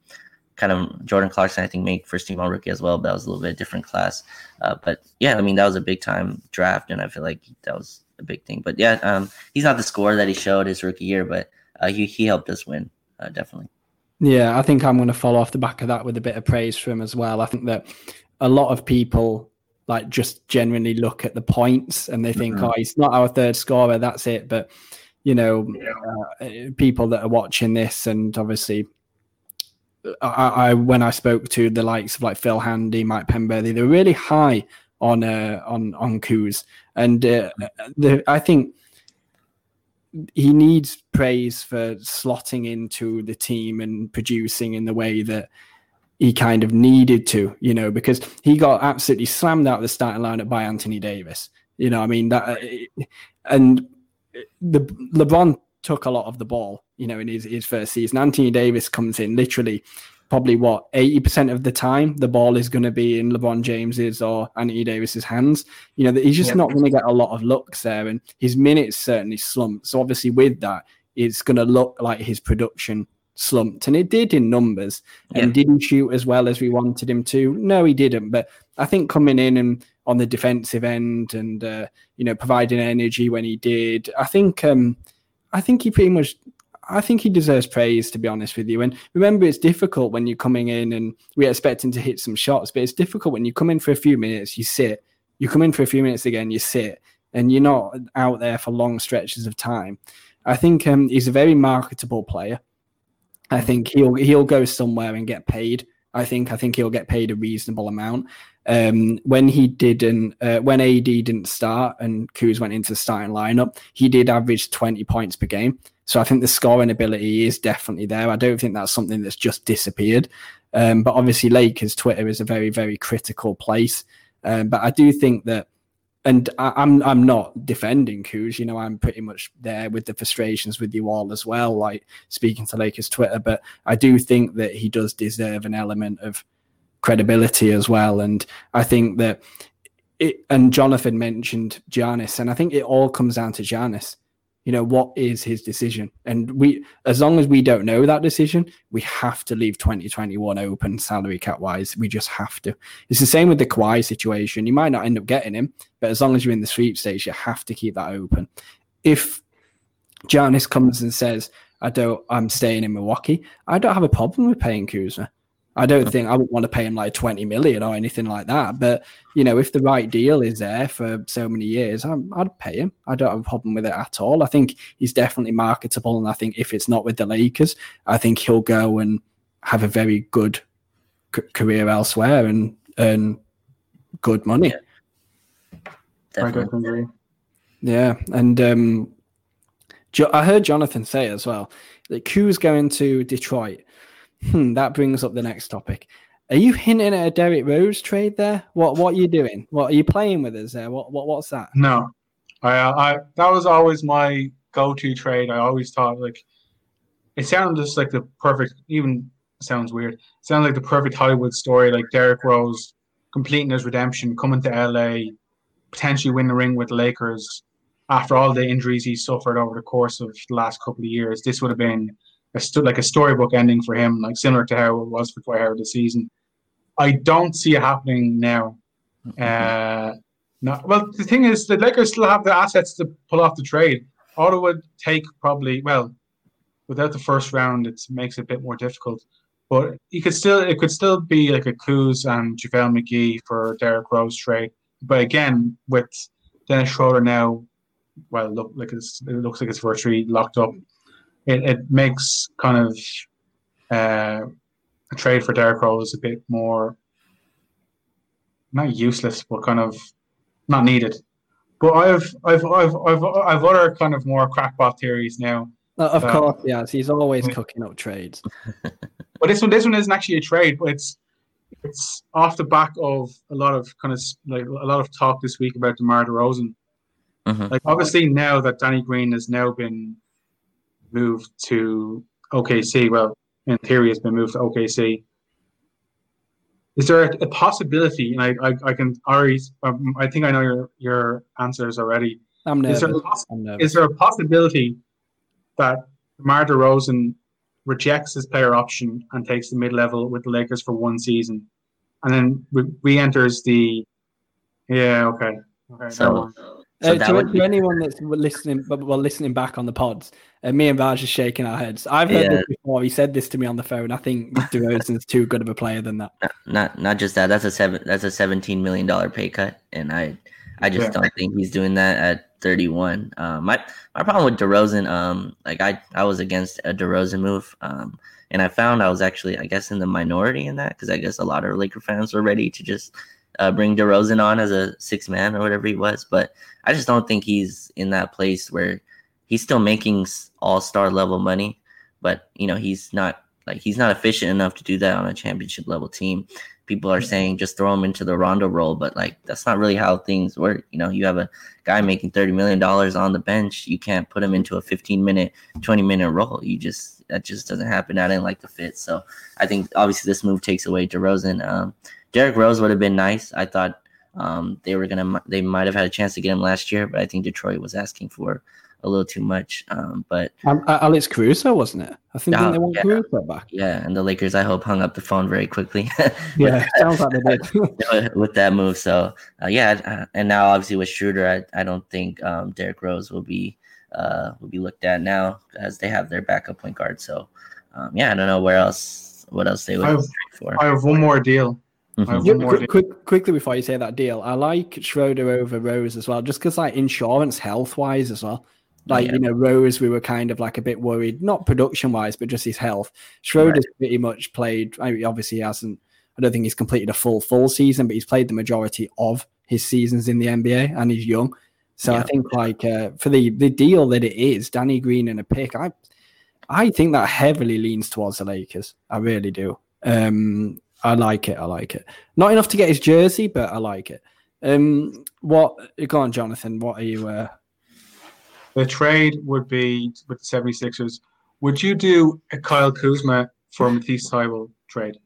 kind of Jordan Clarkson, I think, made first team All Rookie as well, but that was a little bit different class. Uh, but yeah, I mean, that was a big time draft, and I feel like that was a big thing. But yeah, um, he's not the scorer that he showed his rookie year, but uh, he he helped us win, uh, definitely. Yeah, I think I'm going to follow off the back of that with a bit of praise for him as well. I think that a lot of people like just generally look at the points and they think, mm-hmm. oh, he's not our third scorer, that's it. But you know, uh, people that are watching this, and obviously, I, I, when I spoke to the likes of like Phil Handy, Mike Penberthy, they were really high on uh, on on Kuz, and uh, the, I think he needs praise for slotting into the team and producing in the way that he kind of needed to, you know, because he got absolutely slammed out of the starting lineup by Anthony Davis. You know, I mean that, uh, and the LeBron took a lot of the ball, you know, in his, his first season. Anthony Davis comes in literally probably what 80% of the time the ball is going to be in LeBron James's or Anthony Davis's hands. You know, he's just not going to get a lot of looks there and his minutes certainly slumped. So obviously with that, it's going to look like his production slumped and it did in numbers and didn't shoot as well as we wanted him to. No, he didn't, but I think coming in and on the defensive end and uh, you know providing energy when he did. I think um, I think he pretty much I think he deserves praise to be honest with you. And remember, it's difficult when you're coming in and we're expecting to hit some shots, but it's difficult when you come in for a few minutes, you sit, you come in for a few minutes again, you sit, and you're not out there for long stretches of time. I think um, he's a very marketable player. I think he'll he'll go somewhere and get paid. I think I think he'll get paid a reasonable amount. Um, when he didn't, uh, when AD didn't start and Kuz went into starting lineup, he did average 20 points per game. So I think the scoring ability is definitely there. I don't think that's something that's just disappeared. Um, but obviously, Lakers Twitter is a very, very critical place. Um, but I do think that, and I, I'm I'm not defending Kuz. You know, I'm pretty much there with the frustrations with you all as well. Like speaking to Lakers Twitter, but I do think that he does deserve an element of credibility as well. And I think that it, and Jonathan mentioned Giannis, and I think it all comes down to Giannis. You know, what is his decision? And we, as long as we don't know that decision, we have to leave 2021 open salary cap wise. We just have to. It's the same with the Kawhi situation. You might not end up getting him, but as long as you're in the sweepstakes, you have to keep that open. If Giannis comes and says, I don't, I'm staying in Milwaukee, I don't have a problem with paying Kuzma. I don't think I would want to pay him like 20 million or anything like that. But, you know, if the right deal is there for so many years, i would pay him. I don't have a problem with it at all. I think he's definitely marketable. And I think if it's not with the Lakers, I think he'll go and have a very good c- career elsewhere and earn good money. Yeah. Definitely. Yeah. And um, jo- I heard Jonathan say as well that Kuz going to Detroit Hmm, that brings up the next topic. Are you hinting at a Derrick Rose trade there? What What are you doing? What are you playing with us there? What What What's that? No, I, I that was always my go-to trade. I always thought like it sounded just like the perfect. Even sounds weird. It sounds like the perfect Hollywood story. Like Derrick Rose completing his redemption, coming to LA, potentially win the ring with the Lakers. After all the injuries he suffered over the course of the last couple of years, this would have been a st- like a storybook ending for him, like similar to how it was for Dwight Howard this season. I don't see it happening now. Uh, no, well, the thing is, the Lakers still have the assets to pull off the trade. It would take probably, well, without the first round, it makes it a bit more difficult. But you could still, it could still be like a Kuz and JaVale McGee for Derrick Rose trade. But again, with Dennis Schroeder now, well, look like it's, it looks like it's virtually locked up it, it makes kind of uh, a trade for Derrick Rose a bit more not useless, but kind of not needed. But I've I've I've I've I've other kind of more crackpot theories now. Uh, of um, course, yes, he's always yeah. cooking up trades. but this one, this one isn't actually a trade, but it's it's off the back of a lot of kind of like a lot of talk this week about DeMar DeRozan. Mm-hmm. Like obviously now that Danny Green has now been moved to OKC. Well, in theory, it's been moved to OKC. Is there a, a possibility? And I, I, I can already, um, I think I know your your answers already. I'm nervous. Is there, poss- nervous. Is there a possibility that DeMar DeRozan rejects his player option and takes the mid level with the Lakers for one season, and then re enters the? Yeah. Okay. Okay. So, so uh, to, to anyone that's listening, well, listening back on the pods, uh, me and Raj are shaking our heads. I've heard yeah. this before. He said this to me on the phone. I think DeRozan's too good of a player than that. Not, not, not just that. That's a seven. That's a seventeen million dollar pay cut, and I, I just yeah. don't think he's doing that at thirty one. Um, my my problem with DeRozan, um, like I I was against a DeRozan move, um, and I found I was actually I guess in the minority in that because I guess a lot of Laker fans were ready to just uh, bring DeRozan on as a six man or whatever he was. But I just don't think he's in that place where he's still making all star level money, but you know he's not like he's not efficient enough to do that on a championship level team. People are saying just throw him into the Rondo role, but like that's not really how things work. You know, you have a guy making thirty million dollars on the bench, you can't put him into a fifteen minute, twenty minute role. You just that just doesn't happen. I didn't like the fit, so I think obviously this move takes away DeRozan. Um, Derrick Rose would have been nice. I thought um, they were gonna they might have had a chance to get him last year, but I think Detroit was asking for a little too much. Um, but um, Alex Caruso wasn't it? I think uh, they want yeah, Caruso back. Yeah, and the Lakers I hope hung up the phone very quickly. yeah, sounds like they did with that move. So uh, yeah, and now obviously with Schroeder, I, I don't think um, Derrick Rose will be uh, will be looked at now as they have their backup point guard. So um, yeah, I don't know where else what else they would I have, for. I have one more deal. Mm-hmm. quick, quick, quickly before you say that deal, I like Schroeder over Rose as well, just because like insurance health wise as well. Like yeah. you know, Rose, we were kind of like a bit worried, not production wise, but just his health. Schroeder's right. pretty much played. I mean, obviously, he hasn't. I don't think he's completed a full full season, but he's played the majority of his seasons in the NBA, and he's young. So yeah. I think like uh, for the the deal that it is, Danny Green and a pick, I I think that heavily leans towards the Lakers. I really do. Um, I like it. I like it. Not enough to get his jersey, but I like it. Um, what? Go on, Jonathan. What are you? Uh... The trade would be with the 76ers. Would you do a Kyle Kuzma for Matisse Thybulle trade?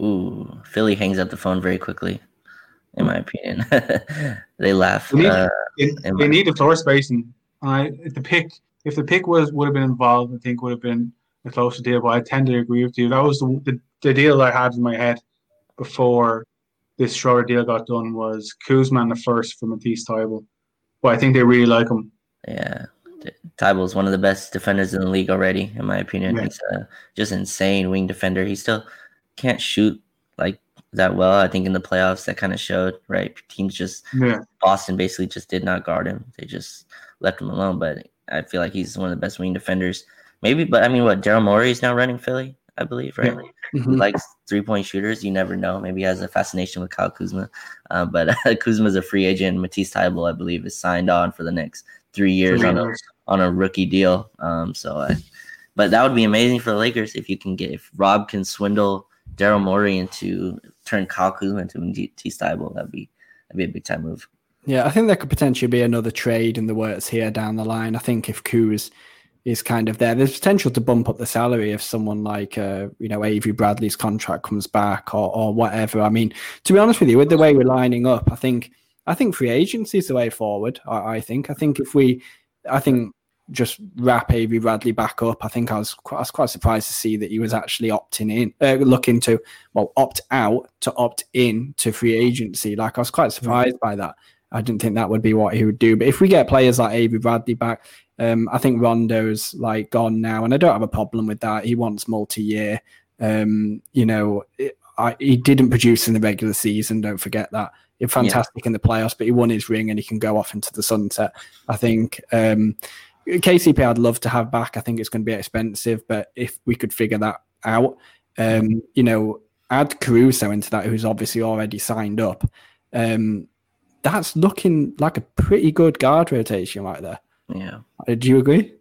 Ooh, Philly hangs up the phone very quickly, in my opinion. they laugh. They need, uh, they, they need the floor spacing I if the pick if the pick was would have been involved, I think would have been a closer deal. But I tend to agree with you. That was the the, the deal I had in my head before this Schroeder deal got done was Kuzman the first for Matisse Thybulle. But I think they really like him. Yeah. Thybulle is one of the best defenders in the league already, in my opinion. Yeah. He's a just insane wing defender. He still can't shoot like that well. I think in the playoffs that kind of showed, right? Teams just yeah. Boston basically just did not guard him. They just left him alone. But I feel like he's one of the best wing defenders. Maybe, but I mean, what Daryl Morey is now running Philly, I believe, right? Yeah. Mm-hmm. He likes three point shooters. You never know. Maybe he has a fascination with Kyle Kuzma. Uh, but uh, Kuzma's a free agent. Matisse Thybulle, I believe, is signed on for the next three years three on years. a on a rookie deal. Um, so, I, but that would be amazing for the Lakers if you can get if Rob can swindle Daryl Morey into turn Kyle Kuzma into Matisse Thybulle. That'd be that'd be a big time move. Yeah, I think there could potentially be another trade in the works here down the line. I think if Kuz is kind of there. There's potential to bump up the salary if someone like uh, you know Avery Bradley's contract comes back or or whatever. I mean, to be honest with you, with the way we're lining up, I think I think free agency is the way forward. I, I think I think if we, I think just wrap Avery Bradley back up. I think I was quite, I was quite surprised to see that he was actually opting in, uh, looking to well opt out to opt in to free agency. Like I was quite surprised by that. I didn't think that would be what he would do. But if we get players like Avery Bradley back, um, I think Rondo's like gone now, and I don't have a problem with that. He wants multi-year. Um, you know, it, I, he didn't produce in the regular season. Don't forget that. He's fantastic yeah. in the playoffs, but he won his ring and he can go off into the sunset. I think um, KCP, I'd love to have back. I think it's going to be expensive, but if we could figure that out, um, you know, add Caruso into that, who's obviously already signed up. Um, that's looking like a pretty good guard rotation right there. Yeah. Uh, do you agree?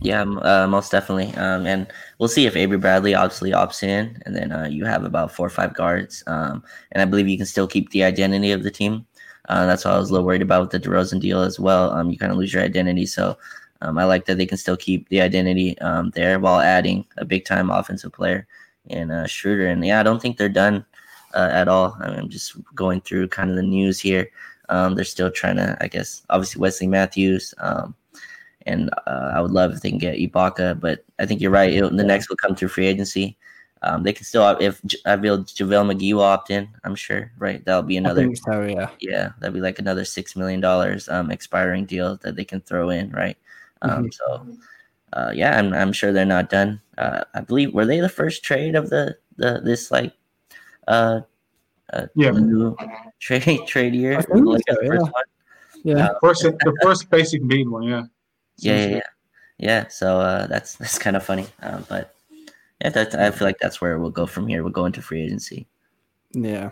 Yeah, uh, most definitely. Um, and we'll see if Avery Bradley obviously opts in, and then uh, you have about four or five guards. Um, and I believe you can still keep the identity of the team. Uh, that's what I was a little worried about with the DeRozan deal as well. Um, you kind of lose your identity, so um, I like that they can still keep the identity um, there while adding a big time offensive player in uh, Schroeder. And yeah, I don't think they're done uh, at all. I am just going through kind of the news here. Um, they're still trying to, I guess, obviously Wesley Matthews. Um, and uh, I would love if they can get Ibaka, but I think you're right. It, the next will come through free agency. Um, they can still, if I feel JaVale McGee will opt in, I'm sure, right? That'll be another, so, yeah. Yeah, that'll be like another $6 million um, expiring deal that they can throw in, right? Um, mm-hmm. So, uh, yeah, I'm, I'm sure they're not done. Uh, I believe, were they the first trade of the, the this like uh, uh yeah trade trade year. I think like so, yeah. First yeah, uh, first the first basic beat one, yeah. Yeah, yeah, yeah, yeah. So uh, that's that's kind of funny, uh, but yeah, that I feel like that's where we'll go from here. We'll go into free agency. Yeah,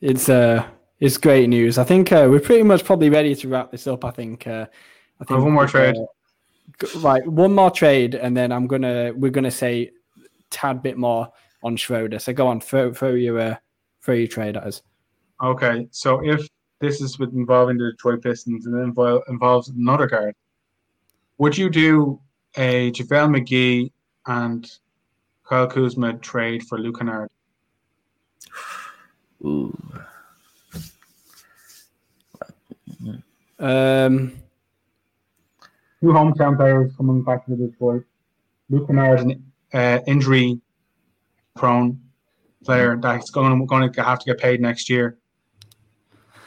it's uh, it's great news. I think uh, we're pretty much probably ready to wrap this up. I think. Uh, I think oh, one more trade. Uh, right, one more trade, and then I'm gonna we're gonna say tad bit more on Schroeder. So go on, throw throw your uh, your trade at us. Okay, so if this is with involving the Detroit Pistons and it involves another guard, would you do a JaVale McGee and Kyle Kuzma trade for Luke Kennard? Ooh. Um, two hometown players coming back to Detroit. Luke Kennard is an uh, injury prone player that's going, going to have to get paid next year.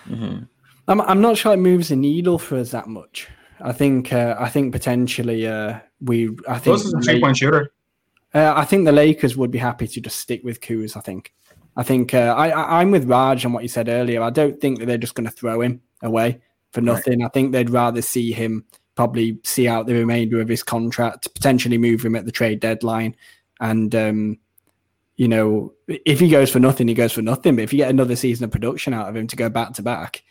Mm-hmm. I'm I'm not sure it moves the needle for us that much. I think uh, I think potentially uh, we I think a three point shooter. Uh, I think the Lakers would be happy to just stick with Kuz. I think. I think uh, I, I am with Raj on what you said earlier. I don't think that they're just going to throw him away for nothing. Right. I think they'd rather see him probably see out the remainder of his contract, potentially move him at the trade deadline, and um, you know, if he goes for nothing, he goes for nothing. But if you get another season of production out of him to go back to back,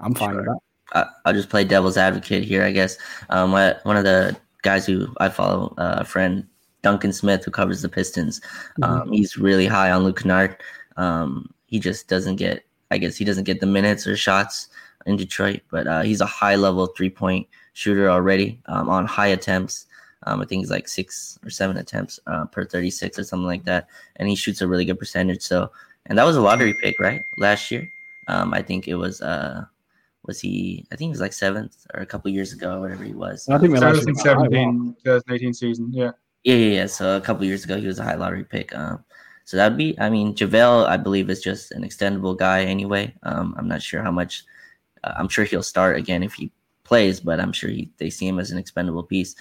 I'm fine sure. with that. I'll just play devil's advocate here, I guess. Um, one of the guys who I follow, uh, a friend Duncan Smith, who covers the Pistons, um, mm-hmm. he's really high on Luke Kennard. Um, he just doesn't get, I guess, he doesn't get the minutes or shots in Detroit, but uh, he's a high level three point shooter already um, on high attempts. Um, I think he's like six or seven attempts uh, per 36 or something like that. And he shoots a really good percentage. So, and that was a lottery pick, right? Last year. Um, I think it was, uh, was he? I think he was like seventh or a couple years ago, whatever he was. I think 2017, 2018 season. Yeah. Yeah, yeah, yeah. So a couple years ago, he was a high lottery pick. Um, so that'd be. I mean, JaVale, I believe, is just an extendable guy anyway. Um, I'm not sure how much. Uh, I'm sure he'll start again if he plays, but I'm sure he, they see him as an expendable piece.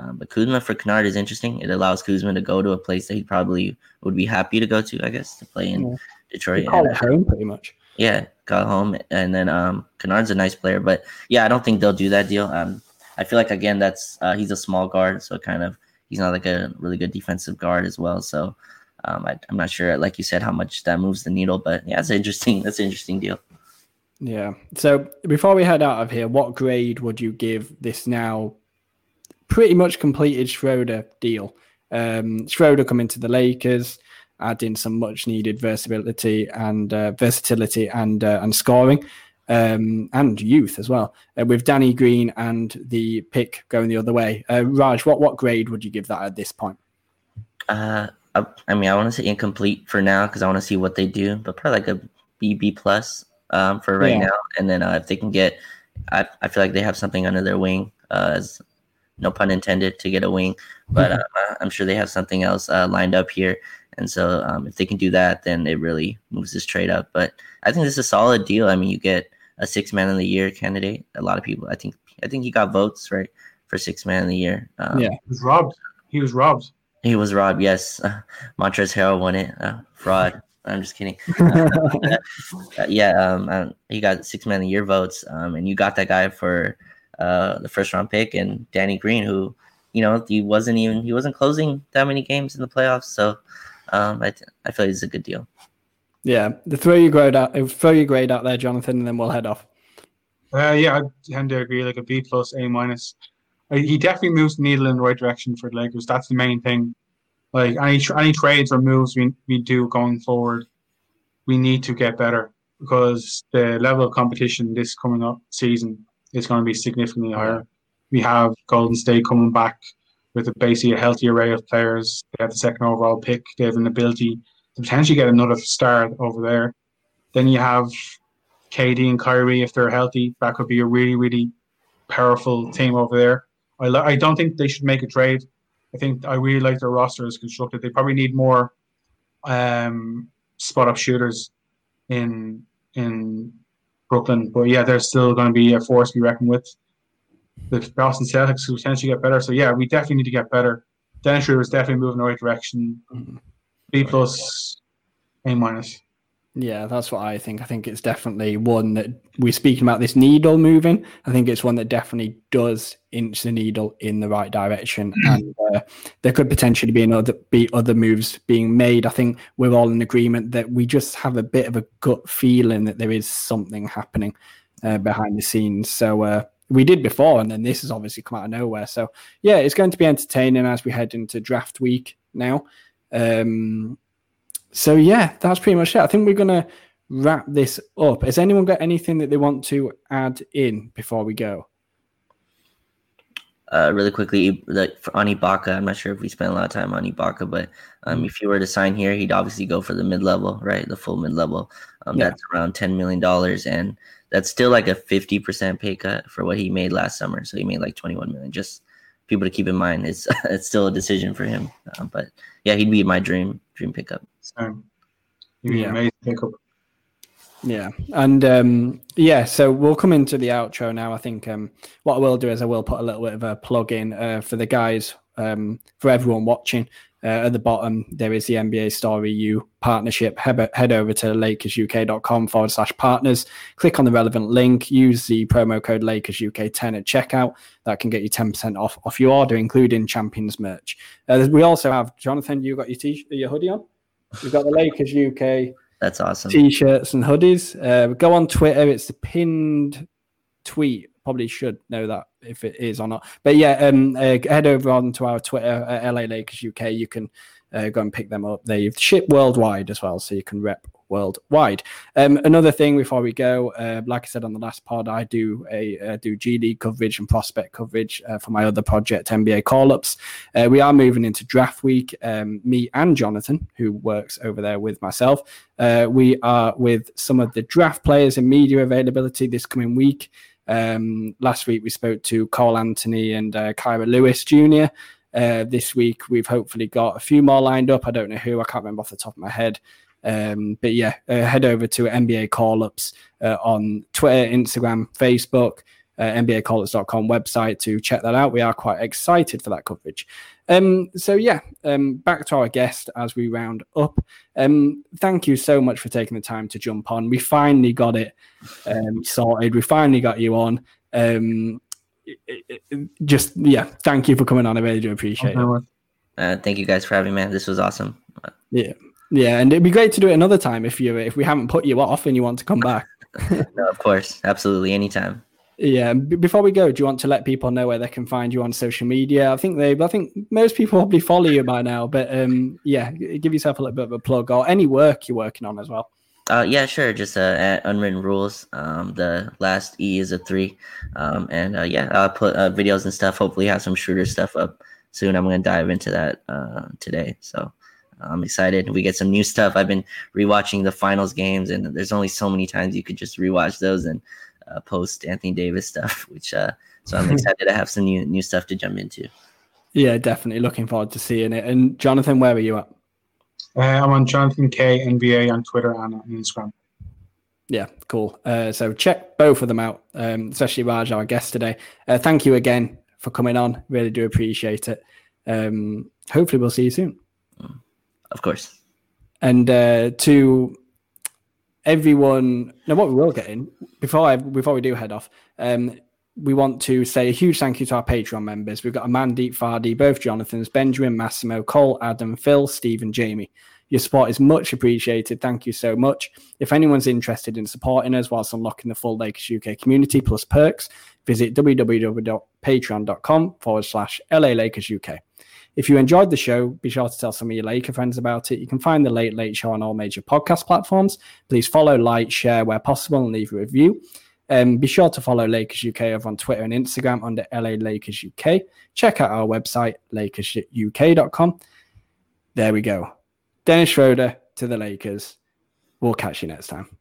Um, but Kuzma for Kennard is interesting. It allows Kuzma to go to a place that he probably would be happy to go to, I guess, to play in yeah. Detroit. call it home, pretty much. Yeah, call home, and then um, Kennard's a nice player, but yeah, I don't think they'll do that deal. Um, I feel like again, that's uh, he's a small guard, so kind of he's not like a really good defensive guard as well. So um, I, am not sure, like you said, how much that moves the needle, but yeah, it's interesting. That's an interesting deal. Yeah. So before we head out of here, what grade would you give this now pretty much completed Schroeder deal? Um, Schroeder coming to the Lakers, adding some much needed versatility and uh, versatility and uh, and scoring. Um, and youth as well, uh, with Danny Green and the pick going the other way. Uh, Raj, what what grade would you give that at this point? Uh, I, I mean, I want to say incomplete for now because I want to see what they do, but probably like a B B plus um, for right yeah. now. And then uh, if they can get, I, I feel like they have something under their wing, uh, as no pun intended, to get a wing. But mm-hmm. uh, I'm sure they have something else uh, lined up here. And so um, if they can do that, then it really moves this trade up. But I think this is a solid deal. I mean, you get a six man of the year candidate. A lot of people, I think, I think he got votes right for six man of the year. Um, yeah, he was robbed. He was robbed. He was robbed. Yes, uh, Montrezl Harrell won it. Uh, fraud. I'm just kidding. Uh, yeah, um, um, he got six man of the year votes, um, and you got that guy for uh, the first round pick, and Danny Green, who you know he wasn't even he wasn't closing that many games in the playoffs, so um, I th- I feel like it's a good deal. Yeah, the throw your grade out, throw your grade out there, Jonathan, and then we'll head off. Uh, yeah, I tend to agree. Like a B plus, A minus. Uh, he definitely moves the needle in the right direction for the Lakers. That's the main thing. Like any any trades or moves we we do going forward, we need to get better because the level of competition this coming up season is going to be significantly higher. We have Golden State coming back with a basically a healthy array of players. They have the second overall pick. They have an ability to potentially get another star over there. Then you have KD and Kyrie if they're healthy. That could be a really really powerful team over there. I, I don't think they should make a trade. I think I really like their roster as constructed. They probably need more um, spot up shooters in in Brooklyn, but yeah, they're still going to be a force to be reckoned with. The Boston Celtics who potentially get better. So yeah, we definitely need to get better. Dennis Schroeder is definitely moving in the right direction. Mm-hmm. B plus, A minus. Yeah, that's what I think. I think it's definitely one that we're speaking about this needle moving. I think it's one that definitely does inch the needle in the right direction, and uh, there could potentially be another be other moves being made. I think we're all in agreement that we just have a bit of a gut feeling that there is something happening uh, behind the scenes. So uh, we did before, and then this has obviously come out of nowhere. So yeah, it's going to be entertaining as we head into draft week now. Um, so yeah, that's pretty much it. I think we're gonna wrap this up. Has anyone got anything that they want to add in before we go? Uh, really quickly, like for on Ibaka, I'm not sure if we spent a lot of time on Ibaka, but um, mm. if you were to sign here, he'd obviously go for the mid level, right? The full mid level. Um, yeah. That's around ten million dollars, and that's still like a fifty percent pay cut for what he made last summer. So he made like twenty one million. Just people to keep in mind. It's it's still a decision for him, um, but yeah, he'd be my dream dream pickup. Yeah. amazing pickup. Yeah, and um, yeah, so we'll come into the outro now. I think um, what I will do is I will put a little bit of a plug in uh, for the guys, um, for everyone watching. Uh, at the bottom, there is the NBA Story U partnership. Head, head over to lakersuk.com forward slash partners. Click on the relevant link. Use the promo code LakersUK10 at checkout. That can get you 10% off, off your order, including Champions merch. Uh, we also have, Jonathan, you got your, t- your hoodie on? We've got the Lakers UK. That's awesome. T-shirts and hoodies. Uh, go on Twitter. It's the pinned tweet. Probably should know that if it is or not. But yeah, um, uh, head over on to our Twitter at LA Lakers UK. You can uh, go and pick them up. They ship worldwide as well, so you can rep worldwide. Um, another thing before we go, uh, like I said on the last pod, I do a uh, do G League coverage and prospect coverage uh, for my other project, NBA Call Ups. Uh, we are moving into draft week. Um, me and Jonathan, who works over there with myself, uh, we are with some of the draft players and media availability this coming week. Um, last week we spoke to Cole Anthony and uh, Kira Lewis Jr. Uh, this week we've hopefully got a few more lined up. I don't know who, I can't remember off the top of my head. Um, but yeah, uh, head over to NBA call ups uh, on Twitter, Instagram, Facebook, uh, NBAcallups.com website to check that out. We are quite excited for that coverage. Um, so yeah, um, back to our guest as we round up. Um, thank you so much for taking the time to jump on. We finally got it um, sorted. We finally got you on. Um, it, it, just yeah, thank you for coming on. I really do appreciate it. Uh, thank you guys for having me. Man. This was awesome. Yeah. Yeah, and it'd be great to do it another time if you if we haven't put you off and you want to come back. no, of course, absolutely, anytime. Yeah. B- before we go, do you want to let people know where they can find you on social media? I think they, I think most people probably follow you by now, but um, yeah, give yourself a little bit of a plug or any work you're working on as well. Uh, yeah, sure. Just uh, at Unwritten Rules. Um, the last E is a three, um, and uh, yeah, I'll put uh, videos and stuff. Hopefully, have some Schroeder stuff up soon. I'm gonna dive into that uh, today. So I'm excited. We get some new stuff. I've been rewatching the finals games, and there's only so many times you could just rewatch those and uh, post Anthony Davis stuff. Which uh, so I'm excited to have some new new stuff to jump into. Yeah, definitely looking forward to seeing it. And Jonathan, where are you at? Uh, I'm on Jonathan K NBA on Twitter and on Instagram. Yeah, cool. Uh, so check both of them out, um, especially Raj, our guest today. Uh, thank you again for coming on. Really do appreciate it. Um, hopefully, we'll see you soon. Of course. And uh, to everyone, now what we will get in before I, before we do head off, um, we want to say a huge thank you to our Patreon members. We've got Amandeep Fardi, both Jonathans, Benjamin, Massimo, Cole, Adam, Phil, Steve, and Jamie. Your support is much appreciated. Thank you so much. If anyone's interested in supporting us whilst unlocking the full Lakers UK community plus perks, visit www.patreon.com forward slash LA Lakers UK. If you enjoyed the show, be sure to tell some of your Laker friends about it. You can find the Late Late Show on all major podcast platforms. Please follow, like, share where possible, and leave a review. Um, be sure to follow Lakers UK over on Twitter and Instagram under LA Lakers UK. Check out our website, lakersuk.com. There we go. Dennis Schroeder to the Lakers. We'll catch you next time.